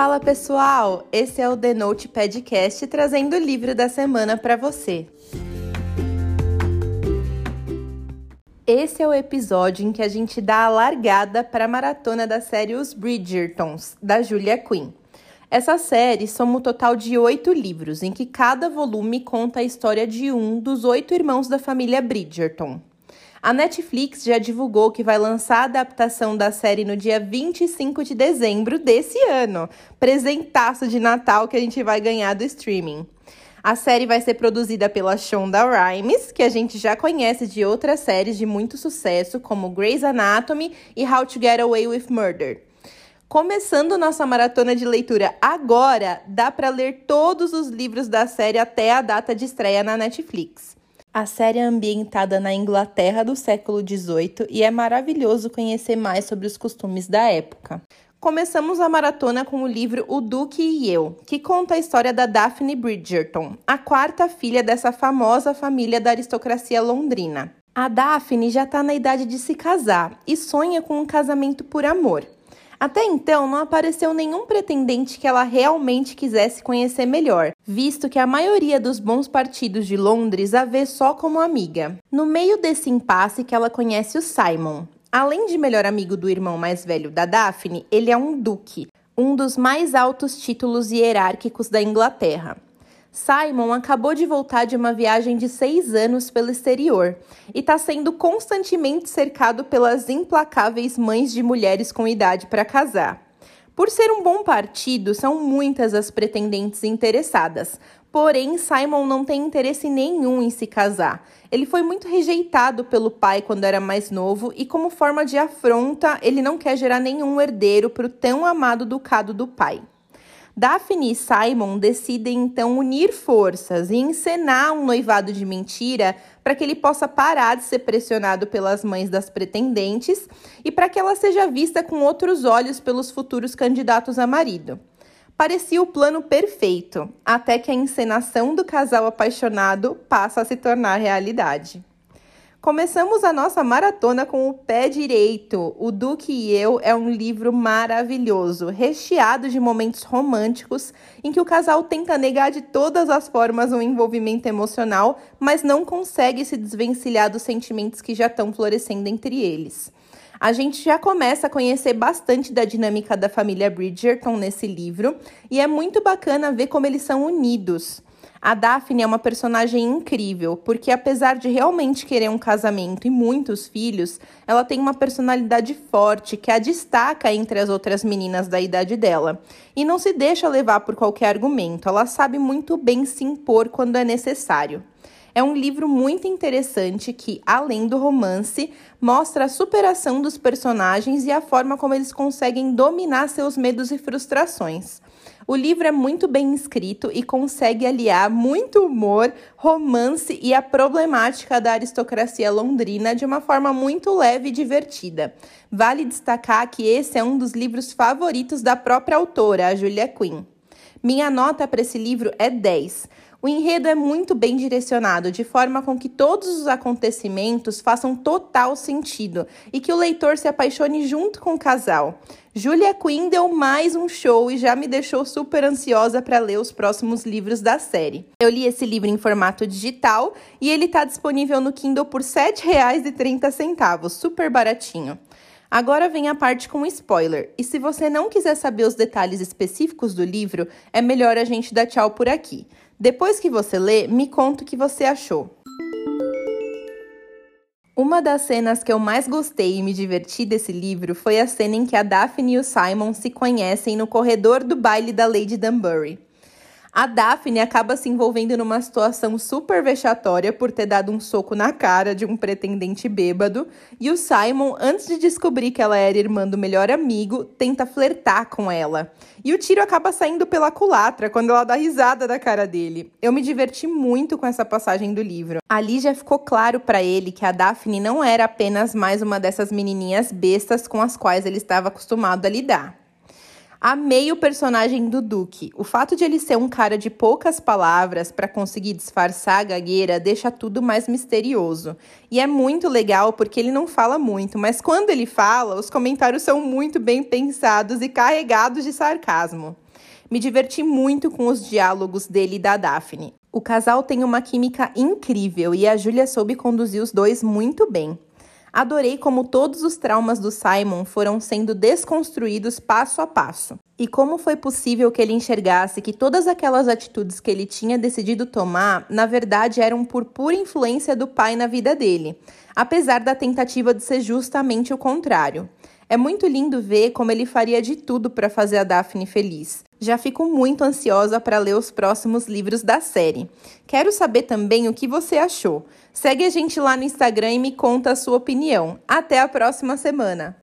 Fala pessoal, esse é o The Note Podcast trazendo o livro da semana para você. Esse é o episódio em que a gente dá a largada para a maratona da série Os Bridgertons, da Julia Quinn. Essa série soma um total de oito livros, em que cada volume conta a história de um dos oito irmãos da família Bridgerton. A Netflix já divulgou que vai lançar a adaptação da série no dia 25 de dezembro desse ano. Presentaço de Natal que a gente vai ganhar do streaming. A série vai ser produzida pela Shonda Rhimes, que a gente já conhece de outras séries de muito sucesso, como Grey's Anatomy e How to Get Away with Murder. Começando nossa maratona de leitura agora, dá para ler todos os livros da série até a data de estreia na Netflix. A série é ambientada na Inglaterra do século XVIII e é maravilhoso conhecer mais sobre os costumes da época. Começamos a maratona com o livro O Duque e Eu, que conta a história da Daphne Bridgerton, a quarta filha dessa famosa família da aristocracia londrina. A Daphne já está na idade de se casar e sonha com um casamento por amor. Até então, não apareceu nenhum pretendente que ela realmente quisesse conhecer melhor, visto que a maioria dos bons partidos de Londres a vê só como amiga. No meio desse impasse que ela conhece o Simon. Além de melhor amigo do irmão mais velho da Daphne, ele é um duque, um dos mais altos títulos hierárquicos da Inglaterra. Simon acabou de voltar de uma viagem de seis anos pelo exterior e está sendo constantemente cercado pelas implacáveis mães de mulheres com idade para casar. Por ser um bom partido, são muitas as pretendentes interessadas, porém Simon não tem interesse nenhum em se casar. Ele foi muito rejeitado pelo pai quando era mais novo e, como forma de afronta, ele não quer gerar nenhum herdeiro para o tão amado ducado do pai. Daphne e Simon decidem então unir forças e encenar um noivado de mentira para que ele possa parar de ser pressionado pelas mães das pretendentes e para que ela seja vista com outros olhos pelos futuros candidatos a marido. Parecia o plano perfeito, até que a encenação do casal apaixonado passa a se tornar realidade. Começamos a nossa maratona com o pé direito. O Duque e Eu é um livro maravilhoso, recheado de momentos românticos em que o casal tenta negar de todas as formas um envolvimento emocional, mas não consegue se desvencilhar dos sentimentos que já estão florescendo entre eles. A gente já começa a conhecer bastante da dinâmica da família Bridgerton nesse livro e é muito bacana ver como eles são unidos. A Daphne é uma personagem incrível, porque apesar de realmente querer um casamento e muitos filhos, ela tem uma personalidade forte que a destaca entre as outras meninas da idade dela. E não se deixa levar por qualquer argumento, ela sabe muito bem se impor quando é necessário. É um livro muito interessante que, além do romance, mostra a superação dos personagens e a forma como eles conseguem dominar seus medos e frustrações. O livro é muito bem escrito e consegue aliar muito humor, romance e a problemática da aristocracia londrina de uma forma muito leve e divertida. Vale destacar que esse é um dos livros favoritos da própria autora, a Julia Quinn. Minha nota para esse livro é 10. O enredo é muito bem direcionado, de forma com que todos os acontecimentos façam total sentido e que o leitor se apaixone junto com o casal. Julia Quinn deu mais um show e já me deixou super ansiosa para ler os próximos livros da série. Eu li esse livro em formato digital e ele está disponível no Kindle por R$ 7,30, super baratinho. Agora vem a parte com spoiler, e se você não quiser saber os detalhes específicos do livro, é melhor a gente dar tchau por aqui. Depois que você lê, me conta o que você achou. Uma das cenas que eu mais gostei e me diverti desse livro foi a cena em que a Daphne e o Simon se conhecem no corredor do baile da Lady Dunbury. A Daphne acaba se envolvendo numa situação super vexatória por ter dado um soco na cara de um pretendente bêbado, e o Simon, antes de descobrir que ela era irmã do melhor amigo, tenta flertar com ela. E o tiro acaba saindo pela culatra quando ela dá risada da cara dele. Eu me diverti muito com essa passagem do livro. Ali já ficou claro para ele que a Daphne não era apenas mais uma dessas menininhas bestas com as quais ele estava acostumado a lidar. Amei o personagem do Duque. O fato de ele ser um cara de poucas palavras para conseguir disfarçar a gagueira deixa tudo mais misterioso. E é muito legal porque ele não fala muito, mas quando ele fala, os comentários são muito bem pensados e carregados de sarcasmo. Me diverti muito com os diálogos dele e da Daphne. O casal tem uma química incrível e a Julia soube conduzir os dois muito bem. Adorei como todos os traumas do Simon foram sendo desconstruídos passo a passo. E como foi possível que ele enxergasse que todas aquelas atitudes que ele tinha decidido tomar, na verdade, eram por pura influência do pai na vida dele, apesar da tentativa de ser justamente o contrário. É muito lindo ver como ele faria de tudo para fazer a Daphne feliz. Já fico muito ansiosa para ler os próximos livros da série. Quero saber também o que você achou. Segue a gente lá no Instagram e me conta a sua opinião. Até a próxima semana!